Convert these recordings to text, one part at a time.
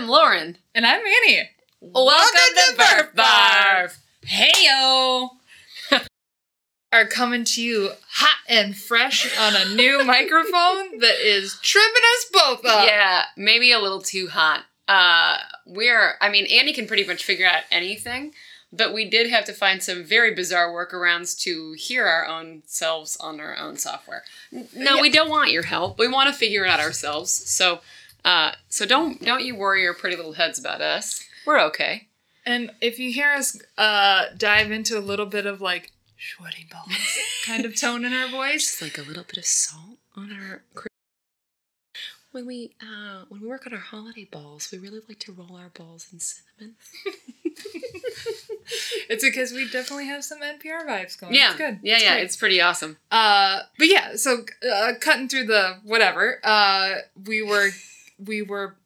I'm Lauren. And I'm Annie. Welcome, to Birth Barf. Heyo! Are coming to you hot and fresh on a new microphone that is tripping us both up. Yeah, maybe a little too hot. Uh, we're, I mean, Annie can pretty much figure out anything, but we did have to find some very bizarre workarounds to hear our own selves on our own software. No, Yeah. we don't want your help. We want to figure it out ourselves. So, uh, so don't don't you worry your pretty little heads about us. We're okay. And if you hear us uh, dive into a little bit of like sweaty balls kind of tone in our voice, Just like a little bit of salt on our. cr- When we uh, when we work on our holiday balls, we really like to roll our balls in cinnamon. it's because we definitely have some NPR vibes going. Yeah, It's good. yeah, It's yeah. great. It's pretty awesome. Uh, but yeah, so uh, cutting through the whatever, uh, we were we were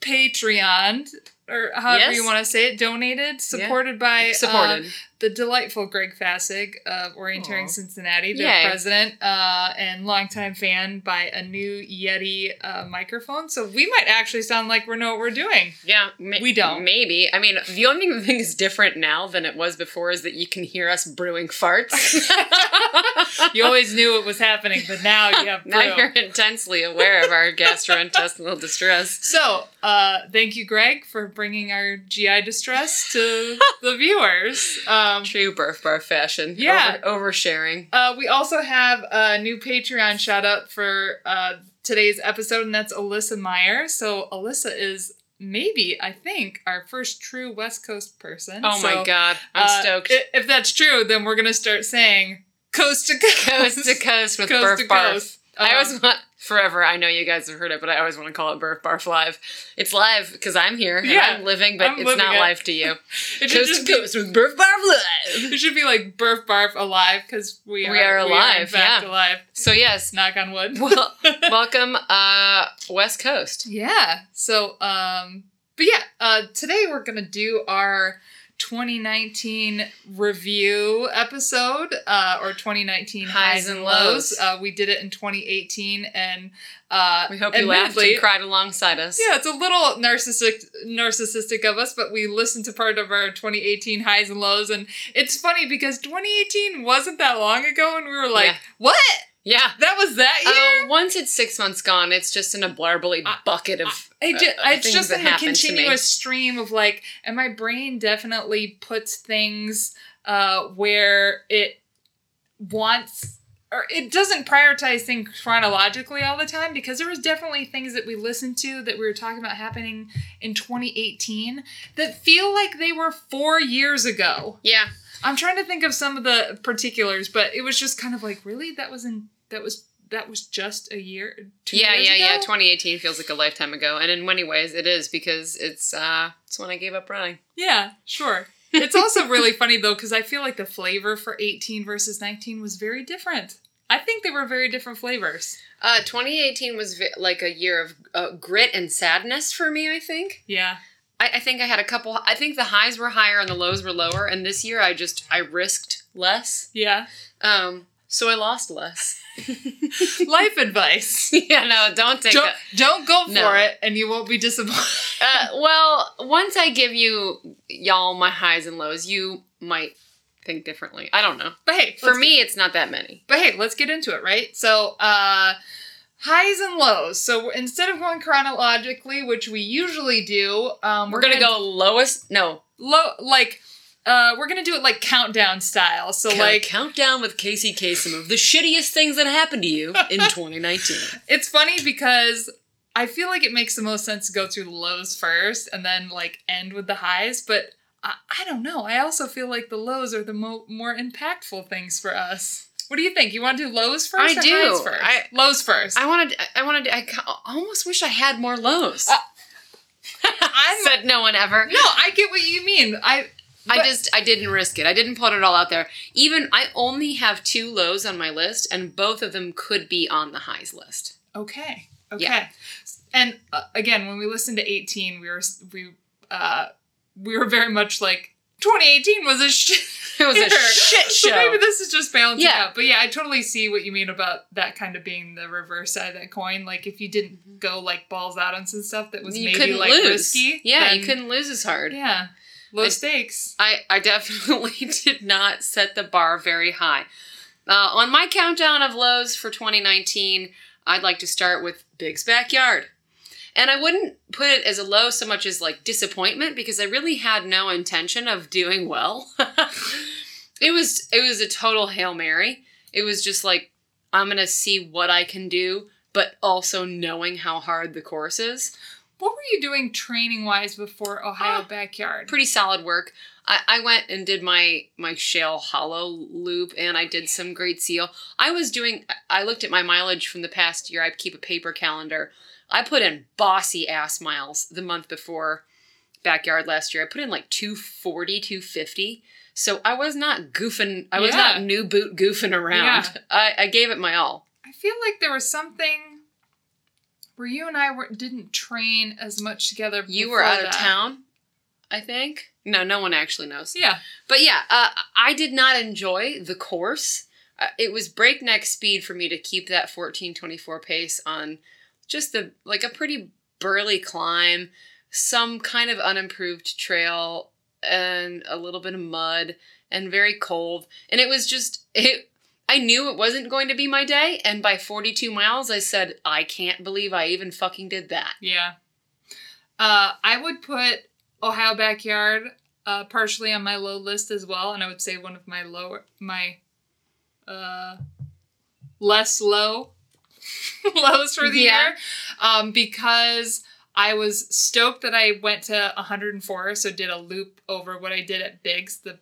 Patreon or however Yes. you want to say it, donated, supported by Supported. uh, the delightful Greg Fassig of Orienteering Aw. Cincinnati, their Yay. president uh, and longtime fan, by a new Yeti uh, microphone. So we might actually sound like we know what we're doing. yeah, ma- we don't. Maybe. I mean, the only thing that is different now than it was before is that you can hear us brewing farts. You always knew it was happening, but now you have now you're intensely aware of our gastrointestinal distress. So, uh, thank you, Greg, for bringing our GI distress to the viewers. Um, True birth bar fashion. Yeah. Over, oversharing. uh, we also have a new Patreon shout out for uh, today's episode, and that's Alyssa Meyer. So, Alyssa is maybe, I think, our first true West Coast person. Oh my god. I'm uh, stoked. If that's true, then we're going to start saying coast to coast. coast to coast with Coast birth to barf. coast. I Um, always want forever. I know you guys have heard it, but I always want to call it Birth Barf Live. It's live because I'm here and Yeah, I'm living, but I'm it's living not it. live to you. It should coast just to be coast with Birth Barf Live. It should be like Burf Barf alive because we are We are in alive, fact, yeah. alive. So yes, Knock on wood. well, welcome, uh, West Coast. yeah. So, um, but yeah, uh, today we're gonna do our 2019 review episode, uh, or 2019 highs, Highs and lows. Uh, we did it in 2018, and uh, We hope you laughed and cried alongside us. Yeah, it's a little narcissistic narcissistic of us, but we listened to part of our 2018 highs and lows, and it's funny because 2018 wasn't that long ago, and we were like, Yeah. "What? Yeah. That was that year?" Uh, once it's six months gone, it's just in a blarbly I- bucket of. I ju- uh, it's things just that in the happened to me. continuous stream of like, and my brain definitely puts things uh, where it wants, or it doesn't prioritize things chronologically all the time because there was definitely things that we listened to that we were talking about happening in 2018 that feel like they were four years ago. yeah. I'm trying to think of some of the particulars, but it was just kind of like, really, that was in that was that was just a year. Two Yeah, yeah, yeah. 2018 feels like a lifetime ago, and in many ways it is because it's uh, it's when I gave up running. Yeah, sure. It's also really funny though because I feel like the flavor for 18 versus 19 was very different. I think they were very different flavors. Uh, 2018 was vi- like a year of uh, grit and sadness for me. I think. Yeah. I, I think I had a couple. I think the highs were higher and the lows were lower, and this year I just I risked less. Yeah. Um, so I lost less. Life advice. yeah, no, don't take Don't, that. don't go for No. it and you won't be disappointed. Uh, well, once I give you y'all my highs and lows, you might think differently. I don't know. But hey, For me, it's not that many. But hey, let's get into it, right? So, uh, highs and lows. So instead of going chronologically, which we usually do, um, We're gonna go lowest. No, low, like, uh, we're gonna do it like countdown style. So Count- like, countdown with Casey Kasem of the shittiest things that happened to you in 2019. it's funny because I feel like it makes the most sense to go through the lows first and then like end with the highs, but. I, I don't know. I also feel like the lows are the mo- more impactful things for us. What do you think? You want to do lows first? I do. first? I- lows first. I wanted. I wanted. I almost wish I had more lows. Uh, I'm- Said no one ever. No, I get what you mean. I I just I didn't risk it. I didn't put it all out there. Even I only have two lows on my list, and both of them could be on the highs list. okay, okay. Yeah. And uh, again, when we listened to 18, we were we uh we were very much like 2018 was a shit. It was a shit So maybe this is just balancing Yeah. out. But yeah, I totally see what you mean about that kind of being the reverse side of that coin. Like if you didn't go like balls out on some stuff that was you maybe like lose. risky. Yeah, you couldn't lose as hard. Yeah, low I- stakes. I, I definitely did not set the bar very high. Uh, on my countdown of lows for 2019, I'd like to start with Big's Backyard. And I wouldn't put it as a low so much as like disappointment because I really had no intention of doing well. it was it was a total Hail Mary. It was just like I'm going to see what I can do, but also knowing how hard the course is. What were you doing training wise before Ohio Ah, backyard? pretty solid work. I, I went and did my my shale hollow loop and I did some great seal. I was doing I looked at my mileage from the past year. I keep a paper calendar. I put in bossy ass miles the month before backyard last year. I put in like 240, 250. So I was not goofing I was Yeah. not new boot goofing around. Yeah. I, I gave it my all. I feel like there was something where you and I were, didn't train as much together. You were out of town, I think. No, no one actually knows. Yeah. But yeah, uh, I did not enjoy the course. Uh, it was breakneck speed for me to keep that 1424 pace on just the like a pretty burly climb, some kind of unimproved trail and a little bit of mud and very cold. And it was just it I knew it wasn't going to be my day and by 42 miles I said I can't believe I even fucking did that. Yeah. Uh, I would put Ohio backyard uh, partially on my low list as well, and I would say one of my lower my uh, less low lows for the Yeah. year um, because I was stoked that I went to 104, so did a loop over what I did at Big's the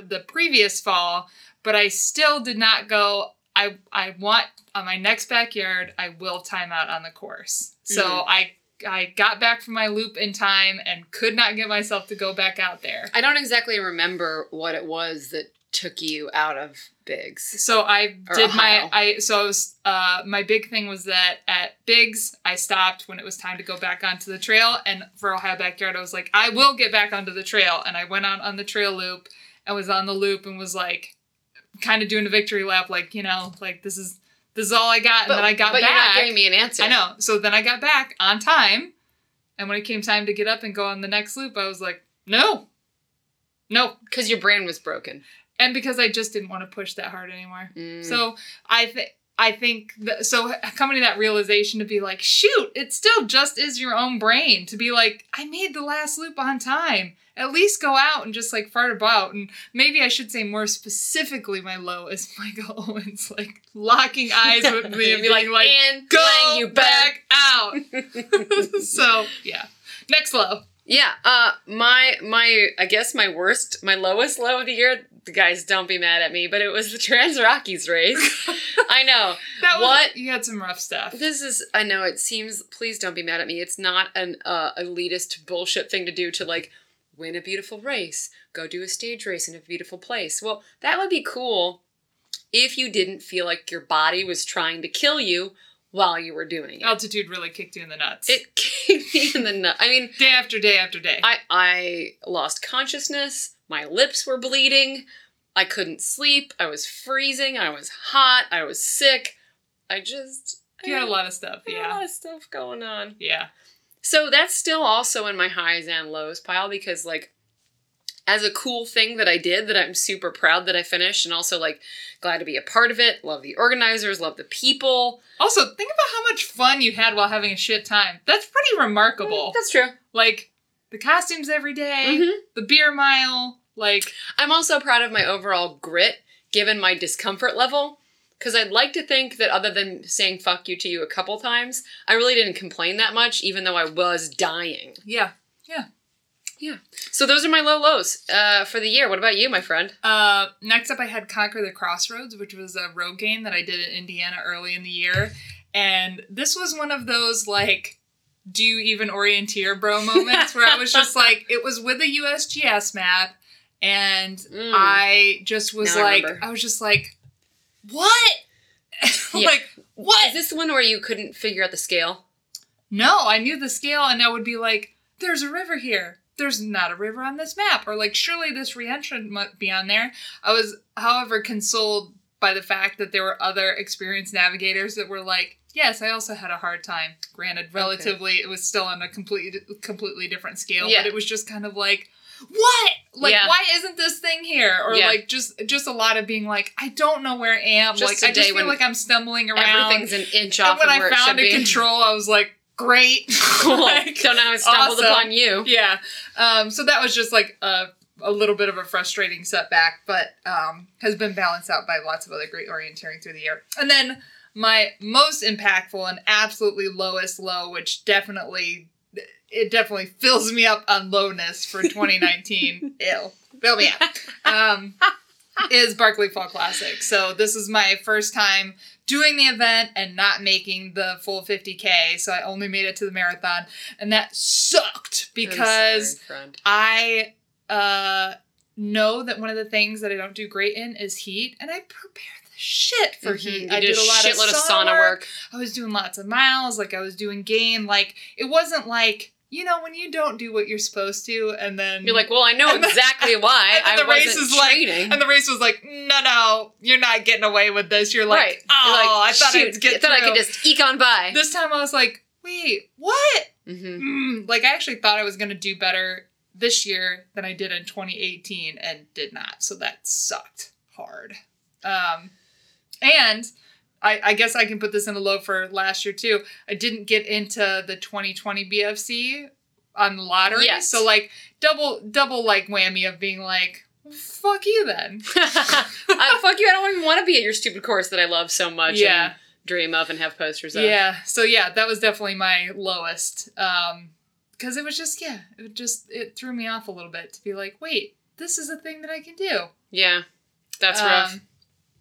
the previous fall, but I still did not go. I I want on my next backyard. I will time out on the course. So Mhm. I I got back from my loop in time and could not get myself to go back out there. I don't exactly remember what it was that took you out of Big's. So I did Ohio. my I so I was, uh my big thing was that at Big's I stopped when it was time to go back onto the trail and for Ohio backyard I was like I will get back onto the trail and I went out on the trail loop and was on the loop and was like kind of doing a victory lap like you know like this is this is all I got and then I got but you're not back giving me an answer. I know so then I got back on time and when it came time to get up and go on the next loop I was like no no because your brain was broken. And because I just didn't want to push that hard anymore. Mm. So I think I think that, so coming to that realization to be like, shoot, it still just is your own brain to be like, I made the last loop on time. At least go out and just like fart about. And maybe I should say more specifically, my low is Michael Owens like locking eyes with me and Be being like, and go playing you back out. so yeah, next low. Yeah. Uh, my my I guess my worst, my lowest low of the year. The guys don't be mad at me, but it was the Trans Rockies race. I know. That was, What? you had some rough stuff. This is I know it seems please don't be mad at me. It's not an uh, elitist bullshit thing to do to like win a beautiful race, go do a stage race in a beautiful place. Well, that would be cool if you didn't feel like your body was trying to kill you while you were doing it. Altitude really kicked you in the nuts. It kicked me in the nut. I mean, day after day after day. I I lost consciousness. My lips were bleeding. I couldn't sleep. I was freezing. I was hot. I was sick. I just I you had a lot of stuff. Had a Yeah. lot of stuff going on. Yeah. So that's still also in my highs and lows pile because like as a cool thing that I did that I'm super proud that I finished and also like glad to be a part of it. Love the organizers, love the people. Also, think about how much fun you had while having a shit time. That's pretty remarkable. That's true. Like the costumes every day, Mhm. the beer mile, like I'm also proud of my overall grit given my discomfort level. Because I'd like to think that other than saying fuck you to you a couple times, I really didn't complain that much, even though I was dying. yeah. So those are my low lows uh, for the year. What about you, my friend? Uh, next up, I had Conquer the Crossroads, which was a rogaine that I did in Indiana early in the year, and this was one of those like, do you even orienteer, bro moments where I was just like, it was with a USGS map, and Mm. I just was Now like, remember. I was just like, what? Yeah. like what? Is this the one where you couldn't figure out the scale? No, I knew the scale, and I would be like, there's a river here. There's not a river on this map. Or like, surely this reentrant might be on there. I was, however, consoled by the fact that there were other experienced navigators that were like, yes, I also had a hard time. Granted, relatively, it was still on a completely completely different scale, Yeah. but it was just kind of like, what? Like, Yeah. why isn't this thing here? Or Yeah. like, just just a lot of being like, I don't know where I am. Just like, I just feel like I'm stumbling around. Everything's an inch and off when of I found a be. control, I was like, great. Cool. Like, Don't know how I stumbled awesome. upon you. yeah. Um, so that was just like a, a little bit of a frustrating setback, but um, has been balanced out by lots of other great orienteering through the year. And then my most impactful and absolutely lowest low, which definitely it definitely fills me up on lowness for 2019. Ew, fill me up. Um, is Barkley Fall Classic. So this is my first time doing the event and not making the full 50k. So I only made it to the marathon, and that sucked because. I uh, know that one of the things that I don't do great in is heat, and I prepare the shit for Mhm. heat. You I did did a lot shitload of of sauna, sauna work. work. I was doing lots of miles, like I was doing gain. Like it wasn't like you know when you don't do what you're supposed to, and then You're like, well, I know exactly why. and I the race wasn't is like- training. and the race was like, no, no, you're not getting away with this. You're like, right. oh, You're like, I thought I'd get I thought I could just eke on by. This time I was like, wait, what? hmm Mm, like I actually thought I was gonna do better this year than I did in 2018, and did not. So that sucked hard. Um, and I, I guess I can put this in a low for last year too. I didn't get into the 2020 BFC on the lottery, Yes. so like double double like whammy of being like, fuck you then. uh, fuck you! I don't even want to be at your stupid course that I love so much. Yeah. And dream of and have posters of. Yeah. So yeah, that was definitely my lowest. Um, because it was just yeah, it just it threw me off a little bit to be like, wait, this is a thing that I can do. Yeah. That's rough. Um,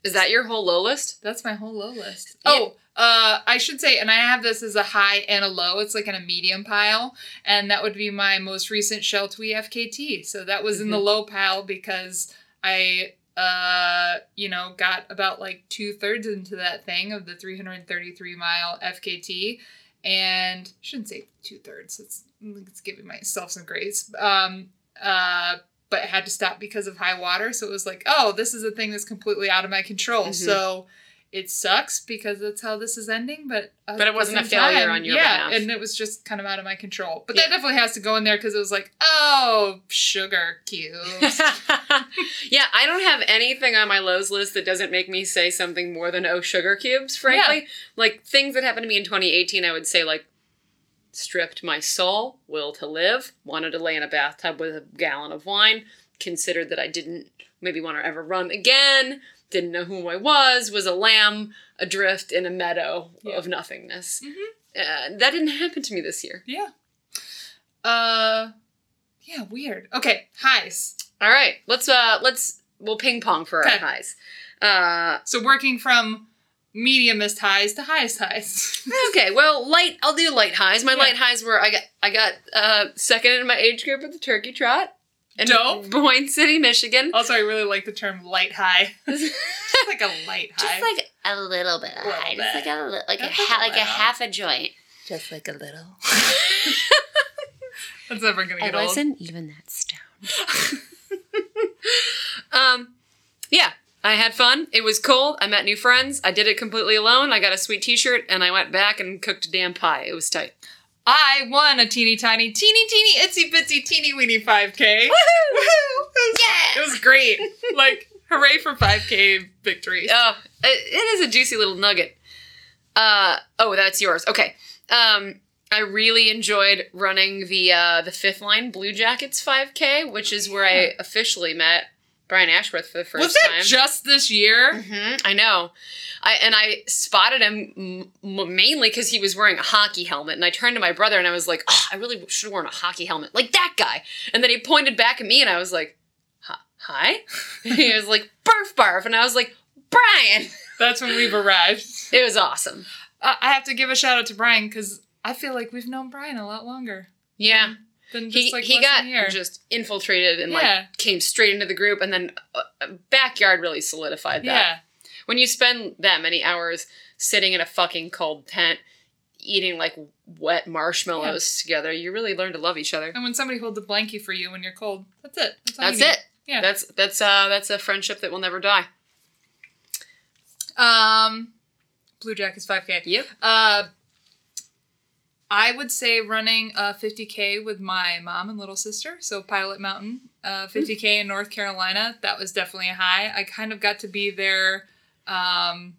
Is that your whole low list? That's my whole low list. Yeah. Oh, uh, I should say, and I have this as a high and a low. It's like in a medium pile, and that would be my most recent Sheltowee FKT. So that was in the low pile because I, uh, you know, got about like two thirds into that thing of the 333 mile FKT, and I shouldn't say two thirds. It's it's giving myself some grace. Um, uh, but I had to stop because of high water. So it was like, oh, this is a thing that's completely out of my control. Mhm. So it sucks because that's how this is ending. But at But it wasn't a failure on your yeah, behalf. and it was just kind of out of my control. But Yeah. that definitely has to go in there because it was like, oh, sugar cubes. yeah, I don't have anything on my lows list that doesn't make me say something more than oh sugar cubes, frankly. Like things that happened to me in 2018, I would say like stripped my soul, will to live, wanted to lay in a bathtub with a gallon of wine, considered that I didn't maybe want to ever run again, didn't know who I was, was a lamb adrift in a meadow Yeah. of nothingness. Mhm. Uh, that didn't happen to me this year. yeah. Uh, yeah, weird. Okay, highs. All right, let's uh let's we'll ping pong for our highs. Uh So working from mediumest highs to highest highs. Okay, well, light. I'll do light highs. My Yeah. light highs were I got I got uh, second in my age group at the turkey trot in Dope. Boyne City, Michigan. also, I really like the term light high. Just like a light high. Just like a little bit of Little high, just like a li- like a Just like a like a half a joint, just like a little. That's never gonna I get old. wasn't even that stoned. um, yeah, I had fun. It was cold. I met new friends. I did it completely alone. I got a sweet T-shirt, and I went back and cooked a damn pie. It was tight. I won a teeny tiny, teeny teeny, itsy bitsy, teeny weeny 5K. Woohoo! Yeah! It was great. like, hooray for 5K victory. Oh, it, it is a juicy little nugget. Uh, oh, that's yours. Okay. Um, I really enjoyed running the uh, the fifth line Blue Jackets 5K, which is where I officially met Brian Ashworth for the first Was it time. just this year? hmm I know. I and I spotted him m- m- mainly because he was wearing a hockey helmet, and I turned to my brother and I was like, oh, "I really should have worn a hockey helmet like that guy." And then he pointed back at me, and I was like, "Hi." hi? He was like, "Barf, barf," and I was like, "Brian." That's when we've arrived. It was awesome. Uh, I have to give a shout out to Brian because I feel like we've known Brian a lot longer Yeah, than just he like he got year. just infiltrated and Yeah. like came straight into the group, and then uh, backyard really solidified that. yeah. When you spend that many hours sitting in a fucking cold tent, eating like wet marshmallows together, you really learn to love each other. And when somebody holds a blankie for you when you're cold, that's it. That's, That's need. it. Yeah. That's that's uh that's a friendship that will never die. Um, Blue Jackets 5K. Yep. Uh, I would say running a 50K with my mom and little sister. So Pilot Mountain, uh, 50K in North Carolina. That was definitely a high. I kind of got to be their, um,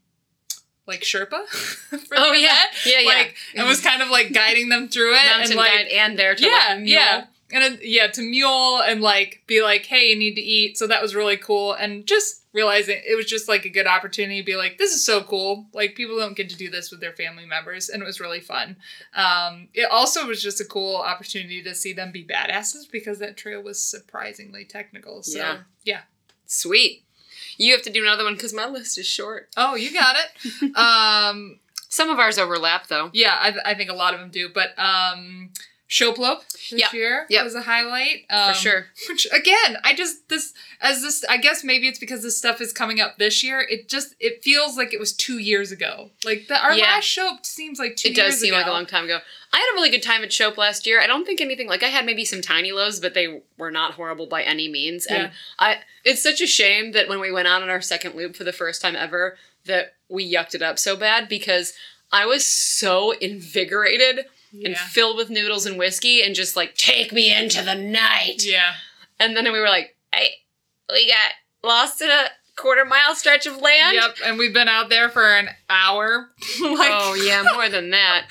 like Sherpa. for Oh yeah. Yeah, yeah. Like, and was kind of like guiding them through it. Mountain and like, guide and there to yeah, like, yeah. And it, yeah, to mule and like be like, hey, you need to eat. So that was really cool. And just realizing it was just like a good opportunity to be like, this is so cool. Like people don't get to do this with their family members. And it was really fun. Um, it also was just a cool opportunity to see them be badasses because that trail was surprisingly technical. So Yeah. yeah. Sweet. You have to do another one because my list is short. Oh, you got it. um, Some of ours overlap though. yeah, I, I think a lot of them do. But um, Shoplope this Yep. year Yep. was a highlight. Um, For sure. Which again, I just this as this I guess maybe it's because this stuff is coming up this year. It just it feels like it was two years ago. Like the, our Yeah. last show seems like two It does seem ago. like a long time ago. I had a really good time at Shope last year. I don't think anything like I had maybe some tiny lows, but they were not horrible by any means. And I it's such a shame that when we went out on our second loop for the first time ever that we yucked it up so bad because I was so invigorated and Yeah. filled with noodles and whiskey and just like take me into the night. Yeah. And then we were like, hey, we got lost in a quarter mile stretch of land. Yep. And we've been out there for an hour. like, oh yeah, more than that.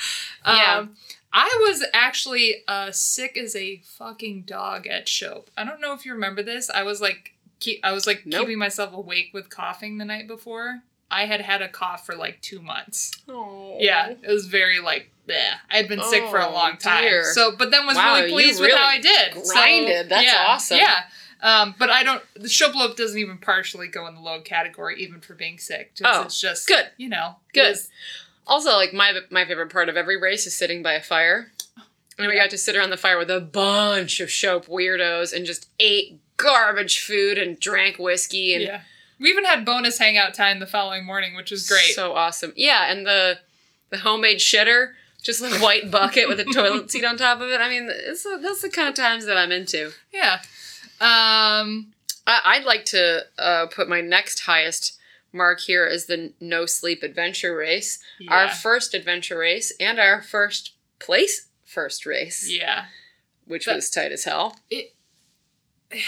yeah. Um, I was actually uh, sick as a fucking dog at Shope. I don't know if you remember this. I was like, keep, I was like Nope. keeping myself awake with coughing the night before. I had had a cough for like two months. Oh. Yeah, it was very like, bleh. I had been sick for a Oh, long time. dear. So, but then was Wow, really pleased with how I did. So, grinded. That's yeah, awesome. Yeah. Um, but I don't. The Shoplope doesn't even partially go in the low category, even for being sick. Just, Oh, it's just good. You know, Good. Also, like my my favorite part of every race is sitting by a fire, and we got to sit around the fire with a bunch of Shope weirdos and just ate garbage food and drank whiskey and yeah. We even had bonus hangout time the following morning, which was great. So awesome. Yeah, and the the homemade shitter, just a white bucket with a toilet seat on top of it. I mean, it's a, that's the kind of times that I'm into. yeah. Um. I, I'd like to uh, put my next highest mark here as the No Sleep Adventure Race, our first adventure race, and our first place first race, yeah. which That- was tight as hell. It.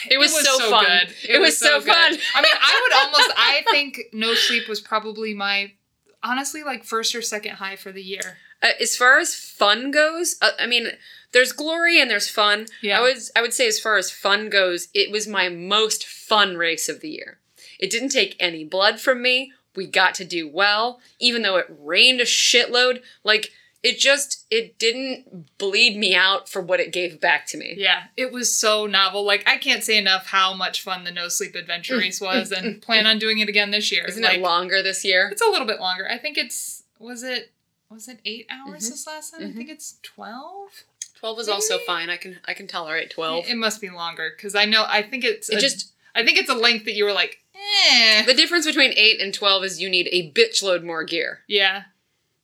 It was so fun. Good. It was so good. fun. I mean, I would almost. I think no sleep was probably my, honestly, like first or second high for the year. Uh, as far as fun goes, uh, I mean, there's glory and there's fun. Yeah. I would I would say as far as fun goes, it was my most fun race of the year. It didn't take any blood from me. We got to do well, even though it rained a shitload. Like it just it didn't bleed me out for what it gave back to me. Yeah, it was so novel. Like I can't say enough how much fun the no sleep adventure race was, and plan on doing it again this year. Isn't like, it longer this year? It's a little bit longer. I think it's was it was it eight hours Mhm. this last time? I Mhm. think it's twelve. Twelve is also fine. I can I can tolerate twelve. It, must be longer because I know I think it's It a- just I think it's a length that you were like, eh. the difference between eight and twelve is you need a bitch load more gear. yeah,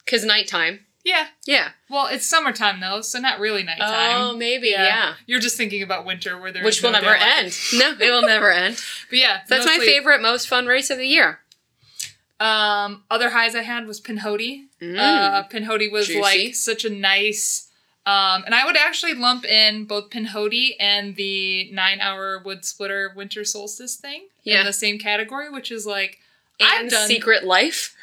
Cause nighttime. yeah. Yeah. Well, it's summertime though, so not really nighttime. Oh, maybe. Yeah. yeah. You're just thinking about winter where there which will no never daylight. end. No, it will never end. But yeah, That's no my favorite, most fun race of the year. Um, other highs I had was Pinhoti. Mm. Uh, Pinhoti was Juicy. like such a nice, um, and I would actually lump in both Pinhoti and the nine-hour wood splitter winter solstice thing Yeah. in the same category, which is like I've and done Secret Life.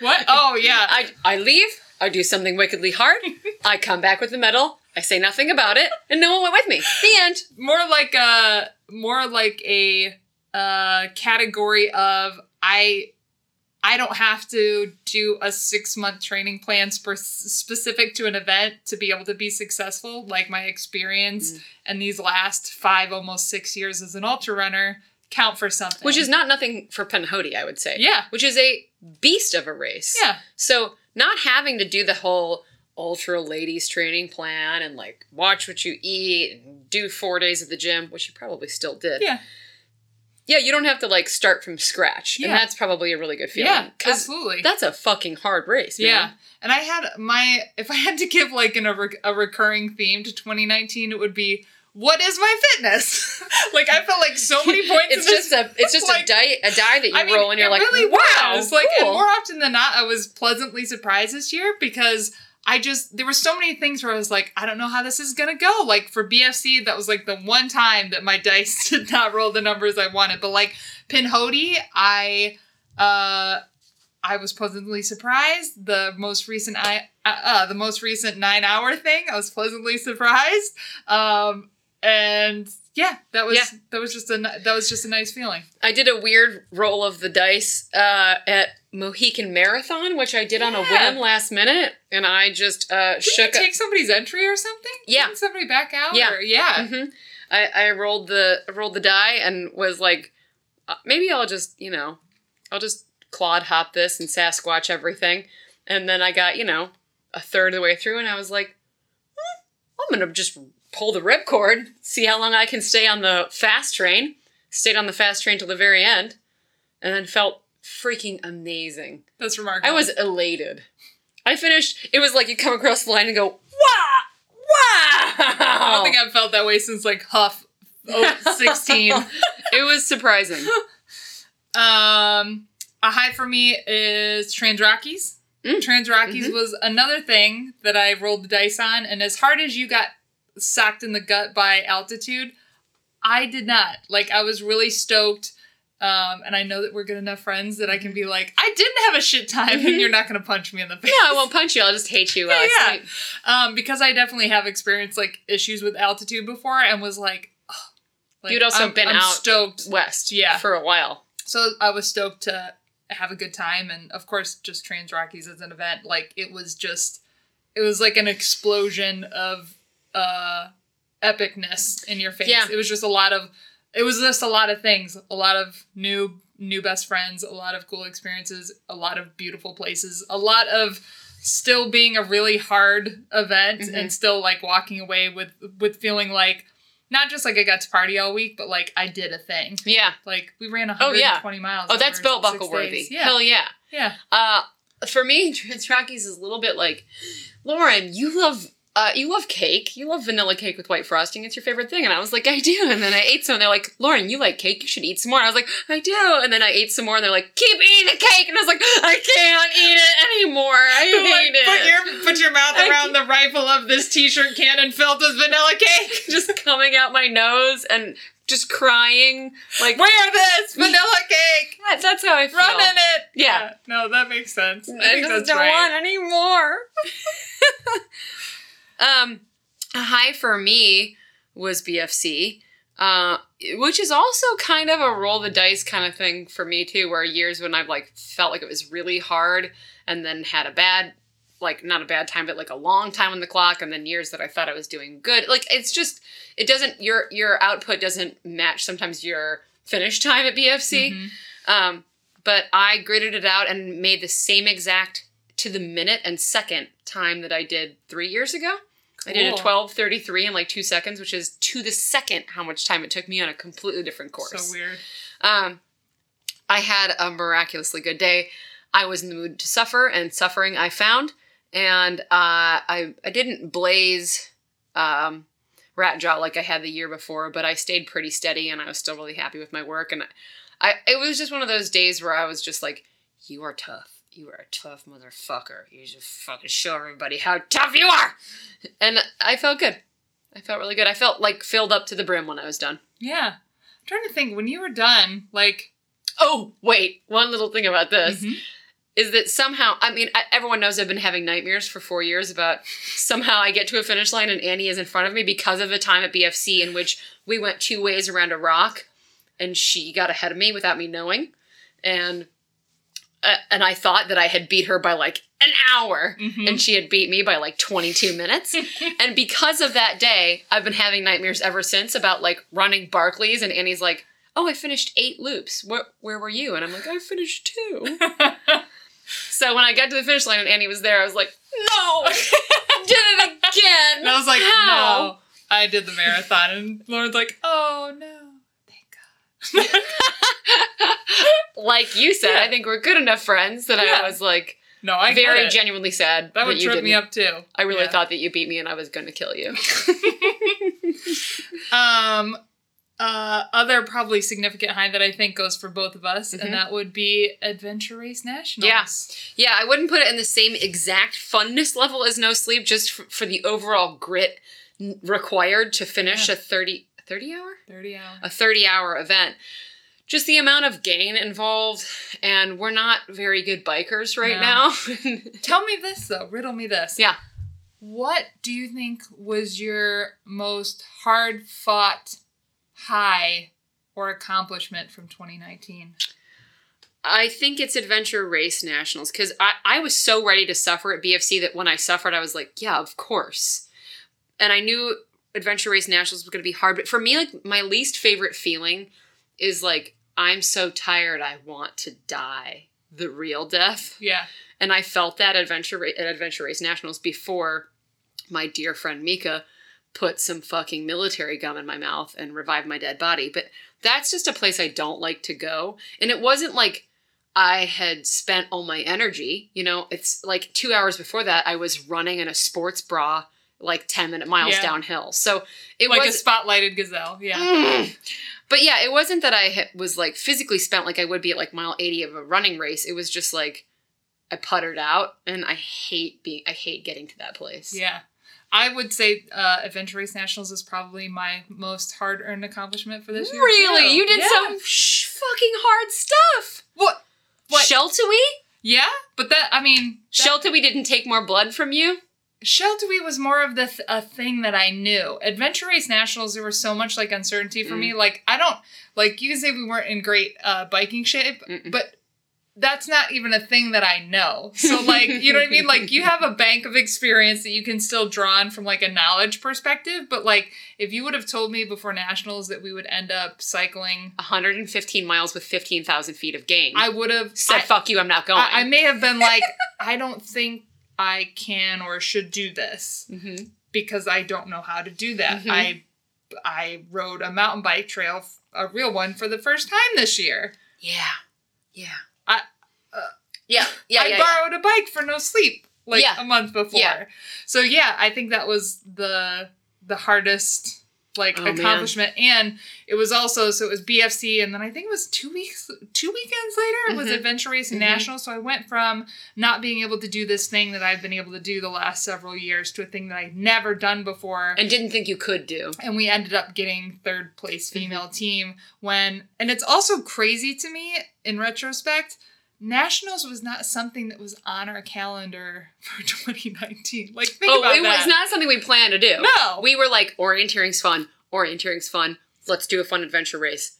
what? Oh yeah, I I leave. I do something wickedly hard. I come back with the medal. I say nothing about it, and no one went with me. The end. more like a more like a uh, category of I. I don't have to do a six month training plan spe- specific to an event to be able to be successful. Like my experience Mm. and these last five, almost six years as an ultra runner count for something. Which is not nothing for Pinhoti, I would say. yeah, Which is a beast of a race. yeah, So not having to do the whole ultra ladies training plan and like watch what you eat and do four days at the gym, which you probably still did. yeah. Yeah, you don't have to like start from scratch, and that's probably a really good feeling. Yeah, absolutely. That's a fucking hard race. Man. Yeah. And I had my, if I had to give like an, a, rec- a recurring theme to 2019, it would be, what is my fitness? like I felt like so many points. it's just a it's just like- a die a die that you I mean, roll, and you're like, really wow, was. Like, and more often than not, I was pleasantly surprised this year because I just there were so many things where I was like, I don't know how this is gonna go. Like for BFC, that was like the one time that my dice did not roll the numbers I wanted. But like Pinhoti, I uh I was pleasantly surprised. The most recent I uh, uh the most recent nine hour thing, I was pleasantly surprised. Um and yeah, that was Yeah. that was just a that was just a nice feeling. I did a weird roll of the dice uh, at Mohican Marathon, which I did on a whim last minute, and I just uh, Did shook. you take somebody's entry or something? Yeah. Didn't somebody back out? Yeah. Or, yeah. hmm I, I rolled the rolled the die and was like, uh, maybe I'll just you know, I'll just clod hop this and Sasquatch everything, and then I got you know a third of the way through, and I was like, "Hmm, I'm gonna just pull the ripcord, see how long I can stay on the fast train. Stayed on the fast train till the very end, and then felt freaking amazing. That's remarkable. I was elated. I finished. It was like you come across the line and go, wow, wow. I don't think I've felt that way since like Huff oh, 16. it was surprising. um, a high for me is Trans Rockies. Mm. Trans Rockies Mhm. was another thing that I rolled the dice on, and as hard as you got socked in the gut by altitude, I did not. Like I was really stoked. Um, and I know that we're good enough friends that I can be like, I didn't have a shit time, and you're not gonna punch me in the face. No, I won't punch you. I'll just hate you. Yeah, uh, yeah. um, because I definitely have experienced like issues with altitude before, and was like, oh, like, You'd also I'm- been I'm out- stoked. West. Yeah. For a while. So I was stoked to have a good time, and of course, just Trans Rockies as an event, like it was just, it was like an explosion of uh epicness in your face. Yeah. It was just a lot of, it was just a lot of things, a lot of new new best friends, a lot of cool experiences, a lot of beautiful places, a lot of still being a really hard event Mhm. and still like walking away with with feeling like not just like I got to party all week, but like I did a thing. Yeah. Like we ran Oh, yeah. 120 miles. Oh, that's belt buckle worthy. Yeah. Hell yeah. yeah. Uh, for me, Trans Rockies is a little bit like, Lauren, you love. Uh, you love cake. You love vanilla cake with white frosting. It's your favorite thing. And I was like, I do. And then I ate some. And they're like, Lauren, you like cake. You should eat some more. And I was like, I do. And then I ate some more. And they're like, keep eating the cake. And I was like, I can't eat it anymore. I hate it. Put your put your mouth I around the rifle of this t-shirt cannon filled with vanilla cake. just coming out my nose and just crying. Like, Wear this vanilla cake. that- that's how I feel. Run in it. Yeah. No, that makes sense. I I just don't right. want any more. Um, a high for me was BFC, uh, which is also kind of a roll the dice kind of thing for me too. Where years when I've like felt like it was really hard, and then had a bad, like not a bad time, but like a long time on the clock, and then years that I thought I was doing good. Like it's just it doesn't your your output doesn't match sometimes your finish time at BFC. Mhm. Um, but I gritted it out and made the same exact to the minute and second time that I did three years ago. I did a Cool. twelve thirty three in like two seconds, which is to the second how much time it took me on a completely different course. So weird. Um, I had a miraculously good day. I was in the mood to suffer, and suffering I found. And uh, I I didn't blaze um, rat jaw like I had the year before, but I stayed pretty steady, and I was still really happy with my work. And I it was just one of those days where I was just like, "You are tough. You are a tough motherfucker. You just fucking show everybody how tough you are." And I felt good. I felt really good. I felt like filled up to the brim when I was done. Yeah. I'm trying to think when you were done, like Oh, wait. One little thing about this Mhm. is that somehow, I mean, I- everyone knows I've been having nightmares for four years about somehow I get to a finish line and Annie is in front of me because of a time at BFC in which we went two ways around a rock and she got ahead of me without me knowing. And uh, and I thought that I had beat her by like an hour Mhm. and she had beat me by like 22 minutes. and because of that day, I've been having nightmares ever since about like running Barkleys and Annie's like, "Oh, I finished 8 loops. Where where were you?" And I'm like, "I finished 2." so when I got to the finish line and Annie was there, I was like, "No! I did it again." and I was like, How? no. I did the marathon and Lauren's like, oh no. Thank God. like you said, Yeah. I think we're good enough friends that Yeah. I was like No, I very genuinely sad That would you trip me up too. I really Yeah. thought that you beat me and I was going to kill you. Um, uh, other probably significant high that I think goes for both of us, Mhm. and that would be Adventure Race Nationals. Yeah. Yeah, I wouldn't put it in the same exact funness level as No Sleep, just for, for the overall grit required to finish Yeah. a 30, 30 hour? 30 hours. A 30 hour event. Just the amount of gain involved, and we're not very good bikers right No. now. Tell me this though, riddle me this. Yeah. What do you think was your most hard fought high or accomplishment from 2019? I think it's Adventure Race Nationals because I, I was so ready to suffer at BFC that when I suffered, I was like, yeah, of course. And I knew Adventure Race Nationals was going to be hard. But for me, like, my least favorite feeling is like, I'm so tired, I want to die. The real death. Yeah. And I felt that Adventure at Adventure Race Nationals before my dear friend Mika put some fucking military gum in my mouth and revived my dead body. But that's just a place I don't like to go. And it wasn't like I had spent all my energy. You know, it's like two hours before that, I was running in a sports bra like 10 minute miles Yeah. downhill. So it like was a spotlighted gazelle. Yeah. Mm. But yeah, it wasn't that I was like physically spent like I would be at like mile 80 of a running race. It was just like I puttered out and I hate being I hate getting to that place. Yeah. I would say uh, Adventure Race Nationals is probably my most hard earned accomplishment for this year. Really? too. You did Yeah. some sh- fucking hard stuff. What? What? Sheltowee? Yeah, but that, I mean, that- Sheltowee didn't take more blood from you? Sheltowee was more of the th- a thing that I knew. Adventure Race Nationals, there was so much like uncertainty for Mm. me. Like I don't like you can say we weren't in great uh, biking shape, Mm-mm. but that's not even a thing that I know. So like you know what I mean? Like you have a bank of experience that you can still draw on from like a knowledge perspective. But like if you would have told me before nationals that we would end up cycling, 115 miles with 15,000 feet of gain. I would have said, I- fuck you, I'm not going. I, I may have been like, I don't think I can or should do this hmm because I don't know how to do that. Mhm. I I rode a mountain bike trail, a real one, for the first time this year. Yeah. Yeah. I- uh, yeah. Yeah. I yeah, yeah. borrowed a bike for no sleep like Yeah. a month before. Yeah. So yeah, I think that was the the hardest like Oh, man. accomplishment and it was also so it was BFC and then I think it was 2 weeks 2 weekends later it was Mhm. Adventure Race and Mhm. National so I went from not being able to do this thing that I've been able to do the last several years to a thing that I'd never done before And didn't think you could do. and we ended up getting third place female team when and it's also crazy to me in retrospect nationals was not something that was on our calendar for 2019 like think oh, about it that was not something we planned to do. no We were like, orienteering's fun. Orienteering's fun. Let's do a fun adventure race.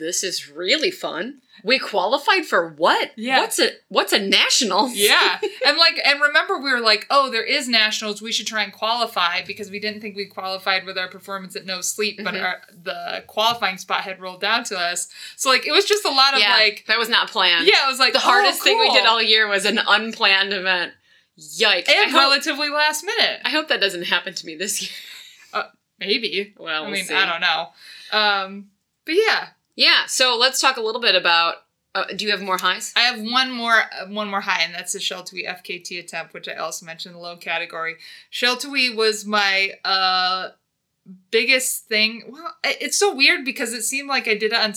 This is really fun. We qualified for what? Yeah. What's a what's a nationals? yeah and like and remember we were like oh there is nationals we should try and qualify because we didn't think we qualified with our performance at no sleep but Mhm. our the qualifying spot had rolled down to us so like it was just a lot of Yeah, like that was not planned. yeah it was like the hardest oh, thing we did all year was an unplanned event. Yikes! I and hope, relatively last minute I hope that doesn't happen to me this year. maybe Well, I we'll mean, see. I don't know. Um, but yeah, Yeah, so let's talk a little bit about. Uh, do you have more highs? I have one more uh, one more high, and that's the Sheltowee FKT attempt, which I also mentioned in the low category. Sheltowee was my uh biggest thing. Well, it's so weird because it seemed like I did it on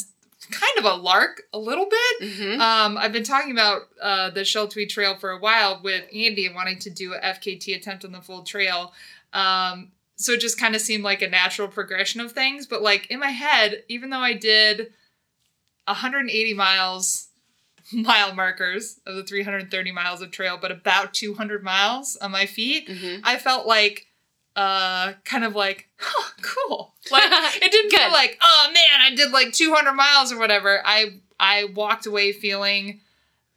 kind of a lark a little bit. Mm-hmm. Um, I've been talking about uh, the Sheltowee Trail for a while with Andy and wanting to do a FKT attempt on the full trail. Um, so it just kind of seemed like a natural progression of things. But like in my head, even though I did 180 miles mile markers of the 330 miles of trail, but about 200 miles on my feet, Mm-hmm. I felt like uh kind of like huh, cool like it didn't feel like oh man i did like 200 miles or whatever i i walked away feeling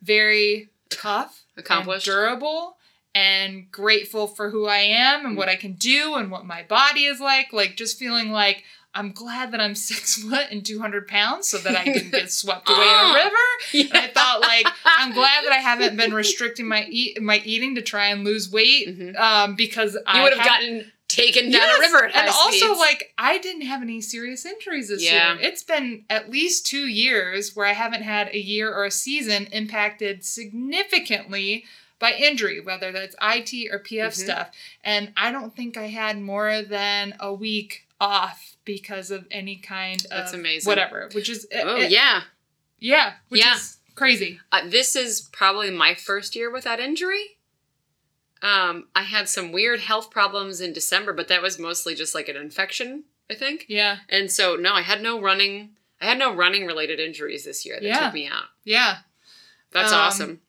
very tough Accomplished. durable and grateful for who i am and what i can do and what my body is like like just feeling like i'm glad that i'm six foot and 200 pounds so that i can get swept away in a river and I thought like I'm glad that I haven't been restricting my eat my eating to try and lose weight Mhm. um, because I You would have gotten taken down Yes, a river and also speeds. like I didn't have any serious injuries this Yeah. year. It's been at least two years where I haven't had a year or a season impacted significantly by injury, whether that's IT or PF Mhm. stuff. And I don't think I had more than a week off because of any kind of That's amazing. whatever, which is oh it- yeah, yeah, which Yeah. is crazy. uh, this is probably my first year without injury. Um, I had some weird health problems in December, but that was mostly just like an infection, I think. Yeah, And so no, I had no running. I had no running related injuries this year that Yeah. took me out. yeah. That's Um, awesome.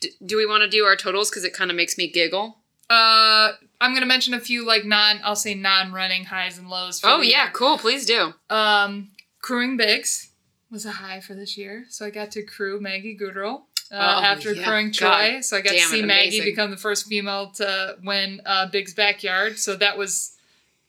D- do we want to do our totals because it kind of makes me giggle? Uh, I'm gonna mention a few like non, I'll say non-running highs and lows. For Oh yeah, year. cool. Please do. Um, crewing Big's was a high for this year, so I got to crew Maggie Guterl. Uh, Oh, after yeah. crewing Troy, so I got to see it, Maggie become the first female to win uh, Big's backyard. So that was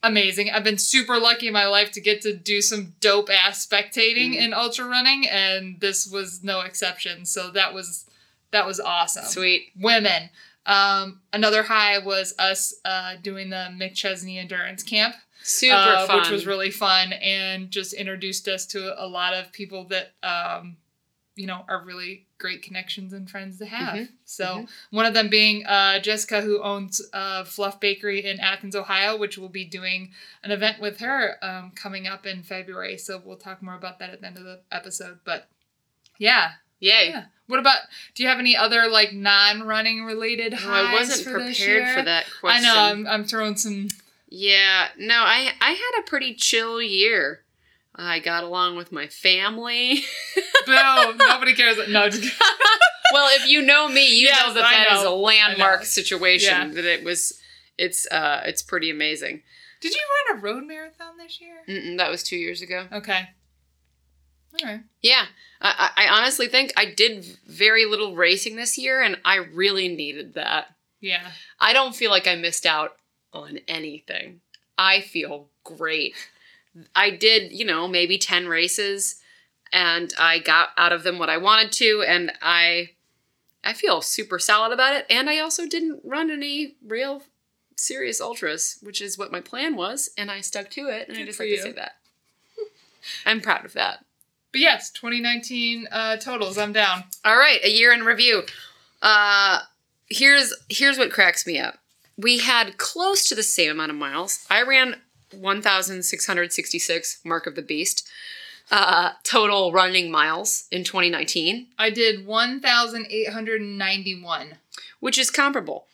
amazing. I've been super lucky in my life to get to do some dope ass spectating Mhm. in ultra running, and this was no exception. So that was that was awesome Sweet. women. Um, another high was us uh, doing the McChesney Endurance Camp, Super uh, fun. which was really fun and just introduced us to a lot of people that um, you know are really great connections and friends to have. Mhm. So Mhm. one of them being uh, Jessica, who owns uh, Fluff Bakery in Athens, Ohio, which we'll be doing an event with her um, coming up in February. So we'll talk more about that at the end of the episode. But yeah, Yay. yeah. What about? Do you have any other like non-running related No, highs I wasn't for prepared for that I question. know. I'm, I'm throwing some. Yeah, no, I I had a pretty chill year. I got along with my family. No, nobody cares. No, well, if you know me, you Yes, know that I that is know. a landmark situation. Yeah. That it was, it's uh, it's pretty amazing. Did you run a road marathon this year? Mm-mm, that was two years ago. Okay. All right. Yeah, I, I honestly think I did very little racing this year, and I really needed that. Yeah. I don't feel like I missed out on anything. I feel great. I did, you know, maybe 10 races and I got out of them what I wanted to and I I feel super solid about it and I also didn't run any real serious ultras, which is what my plan was and I stuck to it and I just like you. to say that. I'm proud of that. But yes, 2019 uh, totals. I'm down. All right, a year in review. Uh here's here's what cracks me up. We had close to the same amount of miles. I ran 1666 mark of the beast. Uh total running miles in 2019, I did 1,891. which is comparable.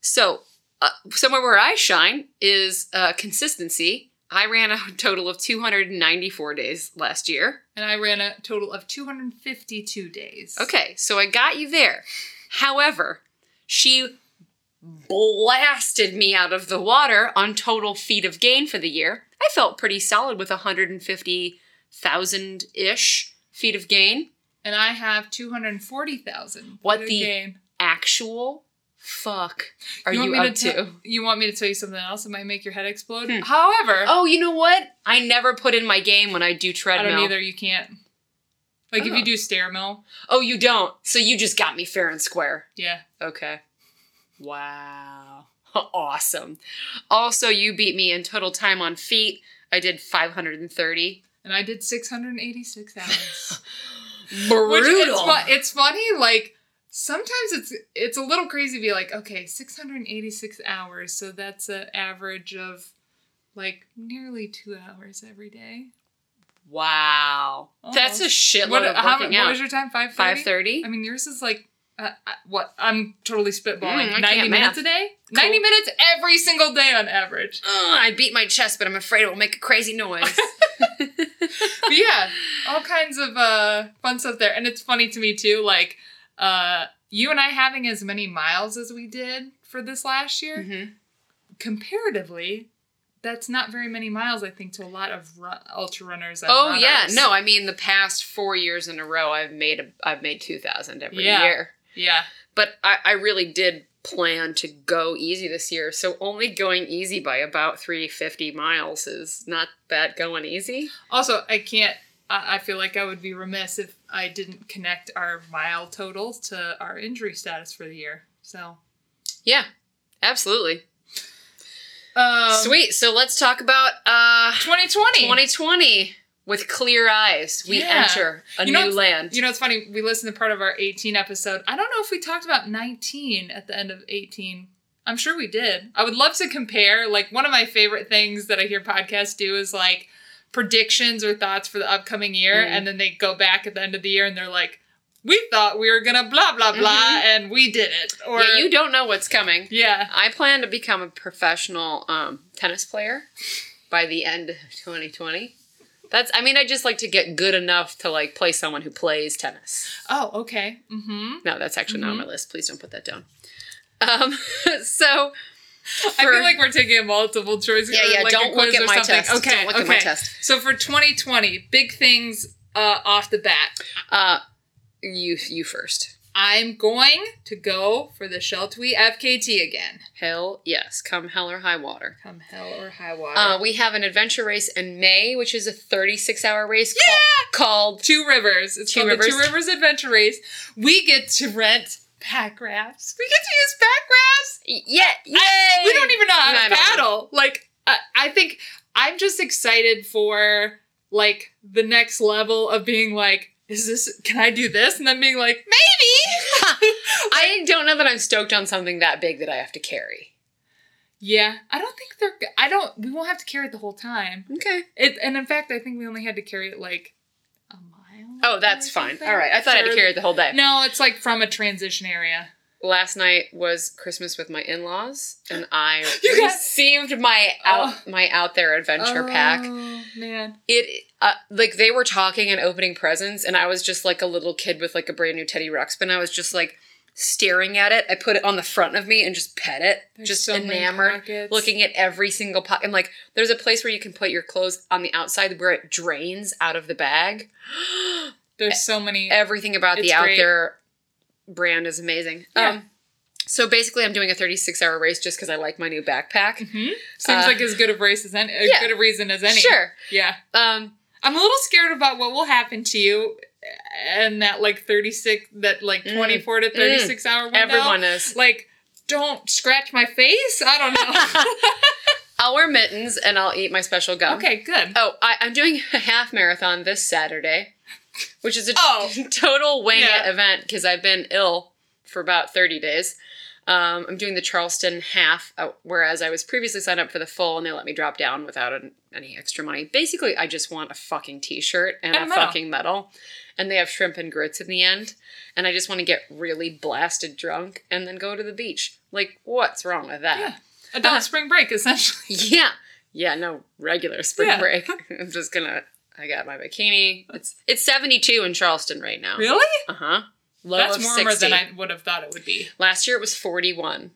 So, uh, somewhere where I shine is uh, consistency. I ran a total of 294 days last year. And I ran a total of 252 days. Okay, so I got you there. However, she blasted me out of the water on total feet of gain for the year. I felt pretty solid with 150,000 ish feet of gain. And I have 240,000. What the game. Actual fuck are you, me up to? you want me to tell you something else that might make your head explode? Hmm. However, Oh, you know what? I never put in my game when I do I treadmill. don't either. You can't. Like if Oh. you do stair mill, Oh, you don't. So you just got me fair and square. yeah. Okay. Wow. Awesome. Also, you beat me in total time on feet. I did 530. And I did 686 hours. Brutal. Which it's, it's funny, like sometimes it's it's a little crazy to be like, okay, 686 hours, so that's an average of like nearly two hours every day. wow. That's a Almost. shitload What, of how, what was your time? 530? 530? I mean, yours is like, uh, uh, what? I'm totally spitballing. Mm, 90 minutes math. a day? Cool. 90 minutes every single day on average. Ugh, I beat my chest, but I'm afraid it will make a crazy noise. but yeah, all kinds of uh, fun stuff there. And it's funny to me too, like uh, you and I having as many miles as we did for this last year, mm-hmm. comparatively, that's not very many miles, I think, to a lot of run- ultra runners. Oh yeah, no, I mean the past four years in a row, I've made a, I've made two thousand every Yeah. year. Yeah. But I, I really did plan to go easy this year, so only going easy by about three fifty miles is not bad going easy. Also, I can't. I feel like I would be remiss if I didn't connect our mile totals to our injury status for the year. So Yeah, absolutely. Um, Sweet. So let's talk about uh 2020. 2020 with clear eyes. We Yeah. enter a You know new land. You know, it's funny. We listened to part of our 18 episode. I don't know if we talked about 19 at the end of 18. I'm sure we did. I would love to compare. Like, one of my favorite things that I hear podcasts do is like predictions or thoughts for the upcoming year. Mhm. And then they go back at the end of the year and they're like, we thought we were to blah, blah, blah, and we did it. Or, yeah, you don't know what's coming. yeah. I plan to become a professional um, tennis player by the end of 2020. That's I mean I just like to get good enough to like play someone who plays tennis. Oh, okay. Mm-hmm. No, that's actually not on my list. Please don't put that down. Um so I feel like we're taking a multiple choice. Yeah, yeah, like don't look at or my something. test. Okay, Don't look at my okay. test. So for 2020, big things uh, off the bat. uh you you first. I'm going to go for the Sheltowee FKT again. Hell yes, come hell or high water. Come hell or high water. Uh, we have an adventure race in May, which is a 36 hour race Yeah! ca- called Two Rivers. It's Two called the Two Rivers. Rivers Adventure Race. We get to rent pack rafts. We get to use pack rafts. Yeah, yay! We don't even know how I to paddle. Like, I, I think I'm just excited for like the next level of being like, is this? Can I do this? And then being like, maybe. I don't know that I'm stoked on something that big that I have to carry. yeah, I don't think they're. I don't. We won't have to carry it the whole time. Okay. It, and in fact, I think we only had to carry it like. Oh, that's fine. All right. I thought I had to carry it the whole day. No, it's like from a transition area. Last night was Christmas with my in-laws, and I You got- received my out my out there adventure pack. Oh man. It uh, like they were talking and opening presents, and I was just like a little kid with like a brand new Teddy Ruxpin. I was just like staring at it. I put it on the front of me and just pet it, There's just so enamored, looking at every single pocket. And like, there's a place where you can put your clothes on the outside where it drains out of the bag. There's so many. Everything about the out there brand is amazing. Yeah. Um, so basically, I'm doing a 36 hour race just because I like my new backpack. Mhm. Seems Uh, like as good of race as any, as yeah. good a reason as any. Sure. Yeah. Um, I'm a little scared about what will happen to you and that like 36, that like Mm. 24 to 36 hour window. everyone is. Like, don't scratch my face. I don't know. I'll wear mittens and I'll eat my special gum. okay, good. Oh, I, I'm doing a half marathon this Saturday, which is a Oh. total wing it Yeah. event because I've been ill for about 30 days. Um, I'm doing the Charleston half, uh, whereas I was previously signed up for the full and they let me drop down without an, any extra money. Basically, I just want a fucking t shirt and And a a fucking medal. And they have shrimp and grits in the end. And I just want to get really blasted drunk and then go to the beach. Like, what's wrong with that? Yeah. Adult Uh, spring break, essentially. Yeah. Yeah, no regular spring Yeah. break. I'm just gonna I got my bikini. It's it's 72 in Charleston right now. Really? Uh-huh. Low That's warmer 60. than I would have thought it would be. Last year it was 41.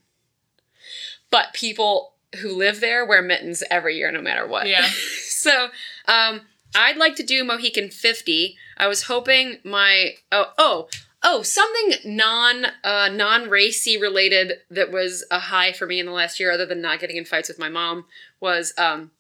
But people who live there wear mittens every year no matter what. Yeah. so, um I'd like to do Mohican 50. I was hoping my oh oh oh something non uh non racy related that was a high for me in the last year other than not getting in fights with my mom was um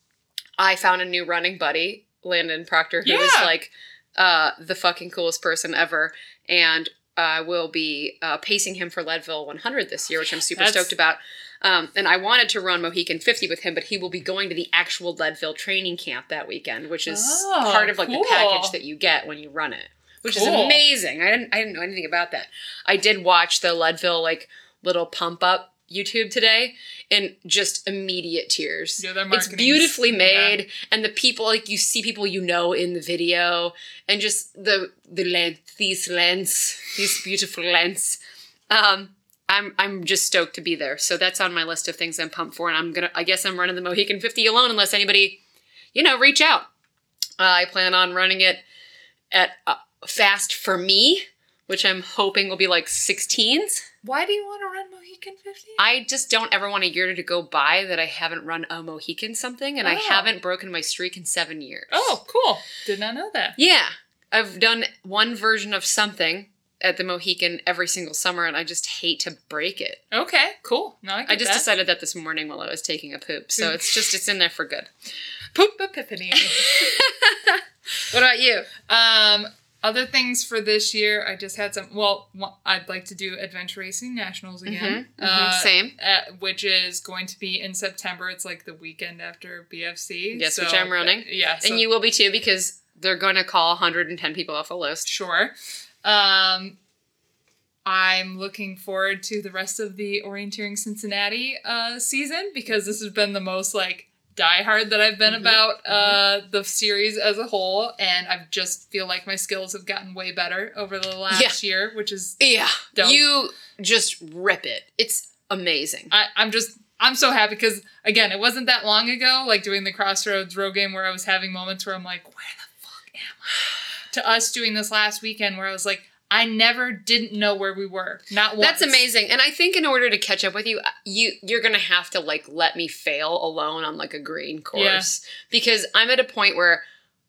I found a new running buddy, Landon Proctor, who is Yeah. like uh the fucking coolest person ever and I will be uh, pacing him for Leadville 100 this year, which I'm super That's- stoked about. Um, and I wanted to run Mohican 50 with him, but he will be going to the actual Leadville training camp that weekend, which is Oh, part of like cool. the package that you get when you run it, which is amazing. I didn't I didn't know anything about that. I did watch the Leadville like little pump up YouTube today and just immediate tears. Yeah, their it's beautifully yeah. made and the people like you see people you know in the video and just the the length these lens these beautiful lens um i'm i'm just stoked to be there so that's on my list of things i'm pumped for and i'm gonna i guess i'm running the mohican 50 alone unless anybody you know reach out uh, i plan on running it at uh, fast for me which i'm hoping will be like 16s Why do you want to run Mohican 50? I just don't ever want a year to go by that I haven't run a Mohican something, and I Oh. haven't broken my streak in seven years. oh, cool. Did not know that. Yeah. I've done one version of something at the Mohican every single summer, and I just hate to break it. Okay, cool. No, I, I just that. decided that this morning while I was taking a poop, so it's just, it's in there for good. poop epiphany. What about you? um, Other things for this year, I just had some. Well, I'd like to do Adventure Racing Nationals again, Mhm, mhm, uh, same. uh, which is going to be in September. It's like the weekend after BFC. Yes, which I'm running. Yeah, so- and you will be too because they're going to call 110 people off the list. Sure. Um, I'm looking forward to the rest of the Orienteering Cincinnati uh, season because this has been the most like diehard that I've been Mhm. about uh, the series as a whole, and I just feel like my skills have gotten way better over the last year, which is Yeah, Dope. you just rip it. It's amazing. I, I'm just I'm so happy because again, it wasn't that long ago, like doing the Crossroads road game where I was having moments where I'm like, where the fuck am I? To us doing this last weekend where I was like, I never didn't know where we were. Not once. That's amazing. And I think in order to catch up with you, you you're gonna have to like let me fail alone on like a green course because I'm at a point where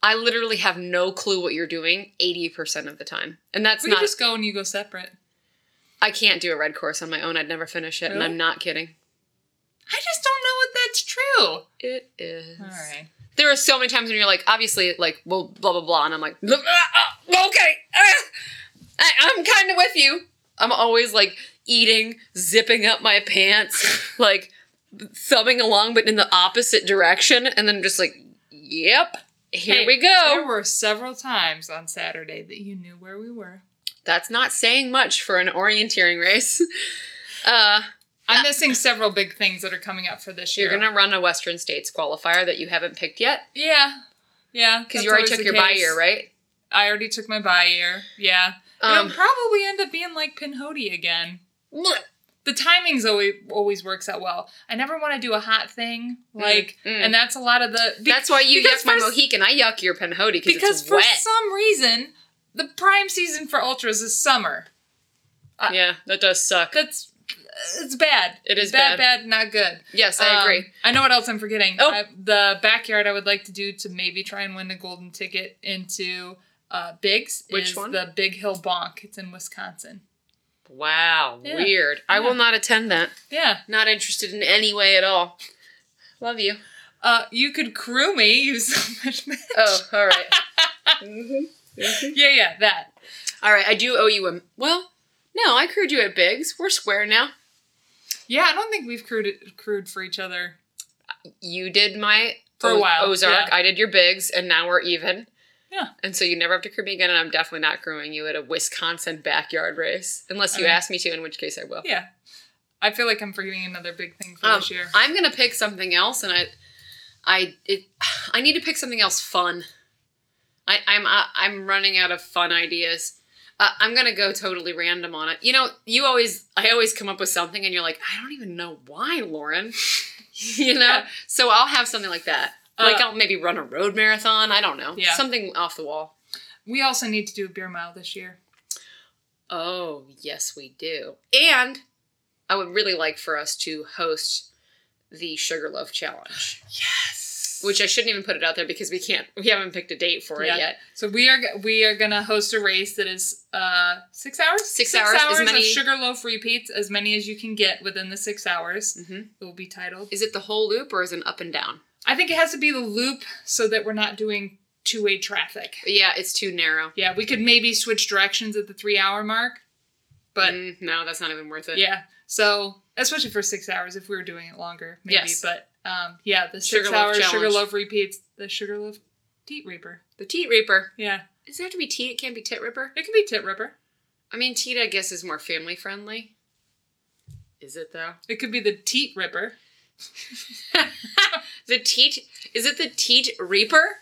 I literally have no clue what you're doing 80% of the time. And that's We not just go and you go separate. I can't do a red course on my own. I'd never finish it, and I'm not kidding. I just don't know if that's true. It is. All right. There are so many times when you're like, obviously, like, well, blah blah blah, and I'm like, "Ah, ah, okay, ah, I, I'm kind of with you. I'm always like eating, zipping up my pants, like thumbing along, but in the opposite direction, and then just like, yep, here Hey, we go. There were several times on Saturday that you knew where we were. That's not saying much for an orienteering race. Uh, I'm missing several big things that are coming up for this year. you're gonna run a Western States qualifier that you haven't picked yet Yeah. Yeah. because you already took your buy case. year, right? I already took my buy year. Yeah. Um, It'll probably end up being like Pinhoti again. The timings always always works out well. I never want to do a hot thing, like, mm. and that's a lot of the. be- That's why you yuck my s- Mohican. I yuck your Pinhoti because for wet. some reason the prime season for ultras is summer. yeah, that does suck. That's it's bad. It is bad, bad. bad, not good. Yes, I Um, agree. I know what else I'm forgetting. Oh. I, the backyard I would like to do to maybe try and win a golden ticket into uh, Big's Which is one? the Big Hill Bonk. It's in Wisconsin. Wow, Yeah. weird. I Yeah. will not attend that. Yeah. Not interested in any way at all. Love you. Uh, you could crew me. You so much. Oh, all right. Mhm. yeah, yeah, that. All right, I do owe you a. Well, no, I crewed you at Big's. We're square now. Yeah, I don't think we've crewed crewed for each other. You did my For a O- while, Ozark. yeah. I did your Big's, and now we're even. Yeah. And so you never have to crew me again, and I'm definitely not crewing you at a Wisconsin backyard race unless you Okay. ask me to, in which case I will. Yeah. I feel like I'm forgetting another big thing for Um, this year. I'm gonna pick something else, and I, I it, I need to pick something else fun. I, I'm uh, I'm running out of fun ideas. Uh, I'm gonna go totally random on it. You know, you always I always come up with something, and you're like, I don't even know why, Lauren. you know, Yeah. so I'll have something like that. Like Uh, I'll maybe run a road marathon. I don't know. Yeah. Something off the wall. We also need to do a beer mile this year. Oh yes, we do. And I would really like for us to host the Sugarloaf Challenge. Yes. which I shouldn't even put it out there because we can't we haven't picked a date for Yeah. it yet. So we are we are gonna host a race that is uh six hours. Six hours, as of many- sugarloaf repeats, as many as you can get within the six hours. hmm It will be titled. Is it the whole loop or is it up and down? I think it has to be the loop so that we're not doing two way traffic. Yeah, it's too narrow. Yeah, we could maybe switch directions at the three hour mark, but Mm, no, that's not even worth it. yeah. So especially for six hours, if we were doing it longer, maybe. Yes. But um, yeah, the six Sugarloaf hour challenge. sugarloaf repeats. The sugarloaf teat reaper. The Teat Reaper. Yeah, Does it have to be Teat? It can't be Tit Ripper. it can be tit ripper. I mean, Teat, I guess, is more family friendly. Is it though? It could be the teat ripper. the Teat is it the Teat Reaper?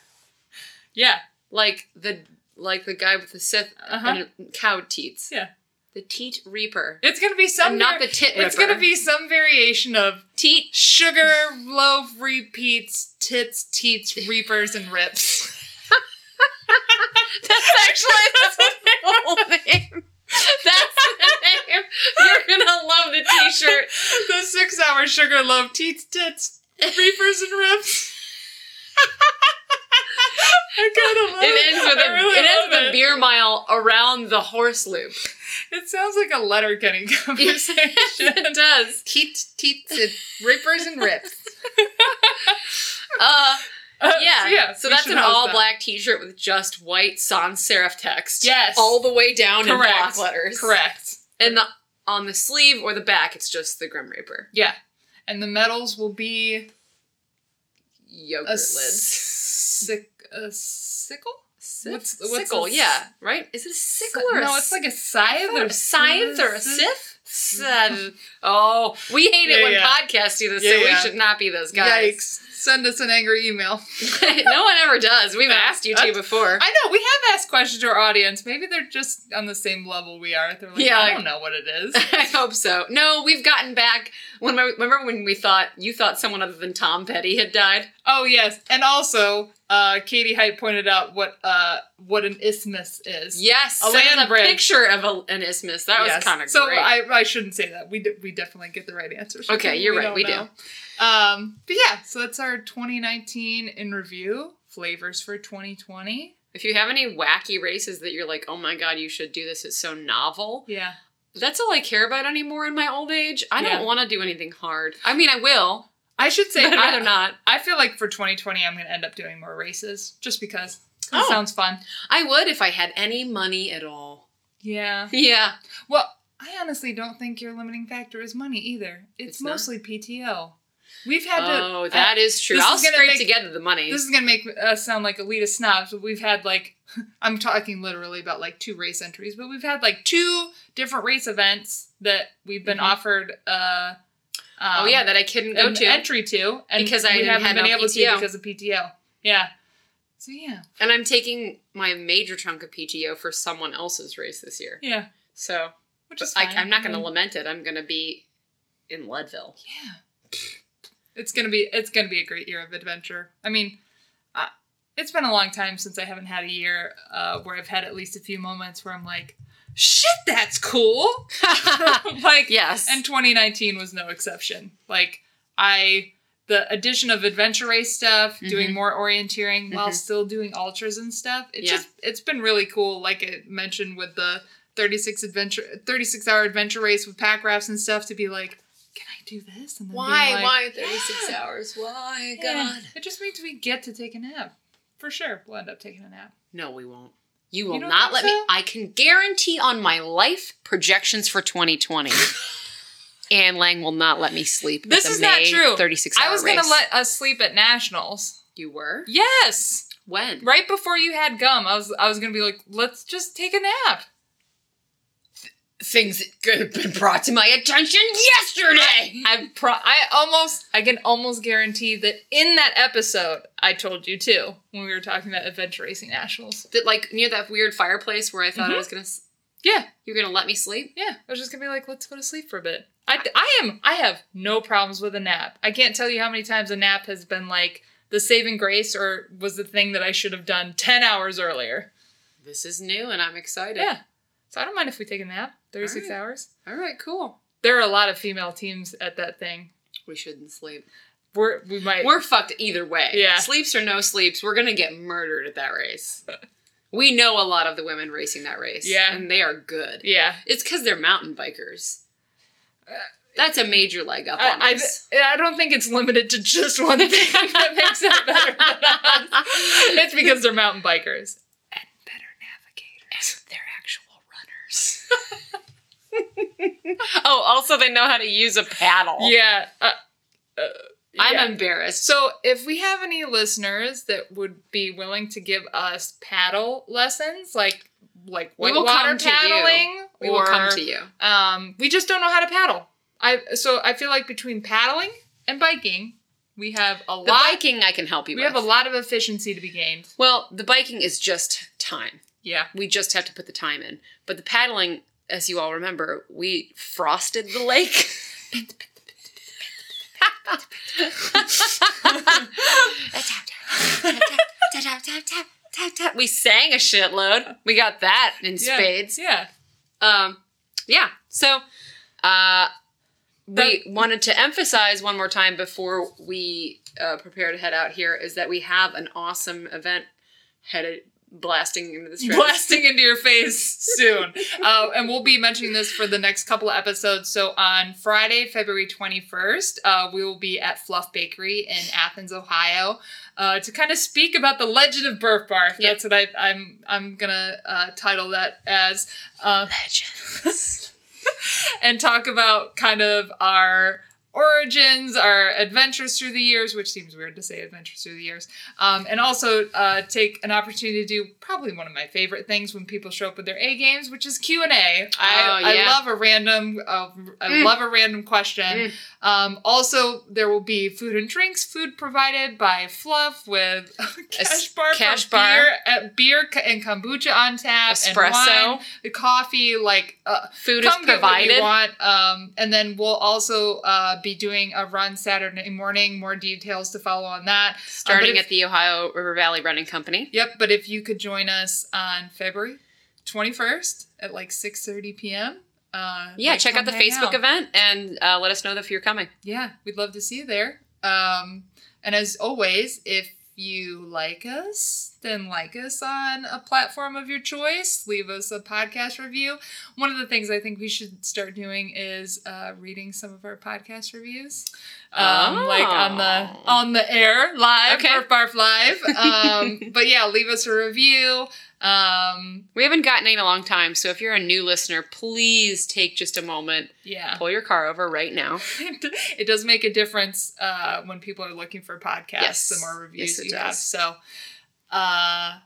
Yeah. Like the like the guy with the Sith Uh-huh. and cow teats. Yeah. The Teat Reaper. It's gonna be some. And not the tit It's gonna be some variation of Teat. sugar loaf repeats, tits, teats, reapers, and rips. That's actually that's the whole name. That's the name. You're gonna love the T-shirt. the six-hour sugar loaf teats, tits, reapers, and rips. I kind of love It ends with a, really it ends love with a beer mile around the horse loop. It sounds like a Letterkenny conversation. it does. Teats, teats, reapers, and rips. Uh, Uh, Yeah. So, we that's an all that. black T-shirt with just white sans serif text. Yes. All the way down in Correct. block letters. Correct. And the on the sleeve or the back, it's just the Grim Reaper Yeah. And the medals will be yogurt lids. sick a sickle? Sif- what's- what's sickle, a yeah, right? Is it a sickle or a no, it's like a scythe or a scythe or a sif? Scythe. Oh, we hate it Yeah, when yeah. podcasts do this, Yeah, so we should not be those guys. Yikes. Send us an angry email. no one ever does. We've asked you to before. I know, we have asked questions to our audience. Maybe they're just on the same level we are. They're like, Yeah, I don't know what it is. I hope so. No, we've gotten back. When remember when we thought you thought someone other than Tom Petty had died? oh yes. And also, uh, Katie Height pointed out what uh what an isthmus is. Yes, A land a bridge. picture of a, an isthmus. That Yes. was kind of so great. I, I shouldn't say that. We, d- we definitely get the right answers. Okay, you're right, don't we do. Um, but yeah, so that's our 2019 in review. Flavors for 2020. if you have any wacky races that you're like, oh my god, you should do this. It's so novel. Yeah. That's all I care about anymore in my old age. I Yeah. don't want to do anything hard. I mean, I will, I should say I'd rather I, not. I feel like for 2020 I'm going to end up doing more races just because. It Oh. sounds fun. I would if I had any money at all. Yeah. Yeah. Well, I honestly don't think your limiting factor is money either. It's, It's mostly PTO. We've had to. Oh, that is true. I'll is scrape make- together the money. This is gonna make us sound like elitist snobs, but we've had like I'm talking literally about like two race entries, but we've had like two different race events that we've been Mhm. offered. Uh, um, oh yeah, that I couldn't go to. entry to, and Because I haven't have been no able to PTO. because of PTO. Yeah. So yeah, And I'm taking my major chunk of PTO for someone else's race this year. yeah, So which is I. I'm not going to lament it. I'm going to be in Leadville. Yeah. It's gonna be it's gonna be a great year of adventure. I mean, uh, it's been a long time since I haven't had a year uh, where I've had at least a few moments where I'm like, shit, that's cool. like, yes. and 2019 was no exception. Like, I the addition of adventure race stuff, doing Mhm. more orienteering while Mhm. still doing ultras and stuff. It Yeah. just it's been really cool. Like I mentioned with the 36 adventure 36 hour adventure race with pack rafts and stuff to be like, can I do this? And then why? like, why 36 yeah. hours? Why? yeah. God. It just means we get to take a nap. For sure, we'll end up taking a nap. No, we won't. You will don't not let me. I can guarantee on my life projections for 2020. Anne Lang will not let me sleep. This is not true. 36 I was gonna let us sleep at nationals. You were? Yes. When? Right before you had gum, I was I was gonna be like, let's just take a nap. Things that could have been brought to my attention yesterday. I pro I almost I can almost guarantee that in that episode I told you too when we were talking about adventure racing nationals. that like near that weird fireplace where I thought I Mhm. was gonna. Yeah, you're gonna let me sleep? yeah. I was just gonna be like, let's go to sleep for a bit. I I am I have no problems with a nap. I can't tell you how many times a nap has been like the saving grace or was the thing that I should have done ten hours earlier. This is new and I'm excited. Yeah. So I don't mind if we take a nap. 36 Alright. hours. All right, cool. There are a lot of female teams at that thing. We shouldn't sleep. We're we might We're fucked either way. Yeah. Sleeps or no sleeps, we're gonna get murdered at that race. we know a lot of the women racing that race. Yeah. And they are good. Yeah. It's because they're mountain bikers. Uh, That's a major leg up on I, us. I, I don't think it's limited to just one thing that makes them better than us. It's because they're mountain bikers and better navigators. they're actual runners. oh, also they know how to use a paddle. Yeah. Uh, uh, I'm yeah. embarrassed. So, if we have any listeners that would be willing to give us paddle lessons, like like We will whitewater come to you. paddling, we will come to you. Um, we just don't know how to paddle. I so I feel like between paddling and biking, we have a The lot. biking I can help you we with. have a lot of efficiency to be gained. well, the biking is just time. Yeah. We just have to put the time in. But the paddling, as you all remember, we frosted the lake. we sang a shitload. We got that in Yeah. spades. Yeah. Um, yeah. So, uh, we But- wanted to emphasize one more time before we uh, prepare to head out here is that we have an awesome event headed blasting into the stratosphere. blasting into your face soon. Uh, and we'll be mentioning this for the next couple of episodes. So on Friday, February 21st, uh, we will be at Fluff Bakery in Athens, Ohio, uh, to kind of speak about the legend of Burf Barf. Yep. That's what I, I'm I'm gonna uh, title that as, uh, Legends. and talk about kind of our origins, our adventures through the years, which seems weird to say adventures through the years, um, and also uh, take an opportunity to do probably one of my favorite things when people show up with their A games, which is Q and A. I Oh, yeah. I love a random, uh, I Mm. love a random question. Mm. Um, also, there will be food and drinks, food provided by Fluff with cash bar, cash bar. beer, uh, beer and kombucha on tap, and Espresso. the coffee, like. Uh, Food is get what you provided. want. Um, and then we'll also uh, be doing a run Saturday morning. More details to follow on that. Starting if- at the Ohio River Valley Running Company. Yep. But if you could join us on February twenty first at like six thirty p.m. Uh, Yeah, like, check out the Facebook out. event and uh, let us know if you're coming. Yeah, we'd love to see you there. Um, and as always, if you like us, then like us on a platform of your choice. Leave us a podcast review. One of the things I think we should start doing is uh, reading some of our podcast reviews, um, like on the Oh. on the air live, Okay. barf barf live. Um, but yeah, leave us a review. Um, We haven't gotten any in a long time, so if you're a new listener, please take just a moment, yeah. pull your car over right now. it does make a difference uh, when people are looking for podcasts. Yes. The more reviews Yes, you have. So, uh,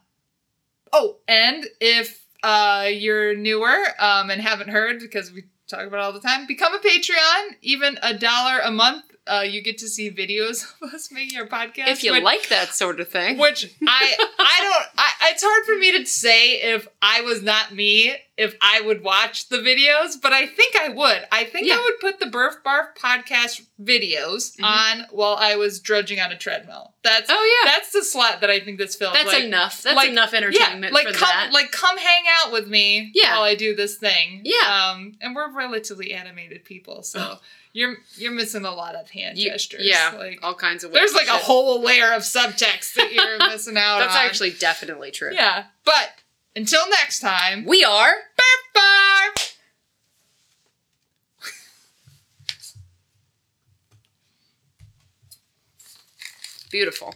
oh, and if uh, you're newer um, and haven't heard because we talk about it all the time, become a Patreon. Even a dollar a month, uh, you get to see videos of us making our podcast. If you which- like that sort of thing. which I I don't I, it's hard for me to say if I was not me if I would watch the videos, but I think I would. I think Yeah. I would put the Burf Barf podcast videos Mhm. on while I was drudging on a treadmill. That's oh yeah, that's the slot that I think this films. that's like, enough. That's like- enough Yeah, entertainment like for come that. like come hang out with me Yeah. while I do this thing. Yeah. Um and we're relatively animated people, so you're you're missing a lot of hand You- gestures. yeah, Like all kinds of. there's like a whole layer of subtext that you're missing out That's on. actually definitely true. Yeah. But until next time, We are. barf! Beautiful.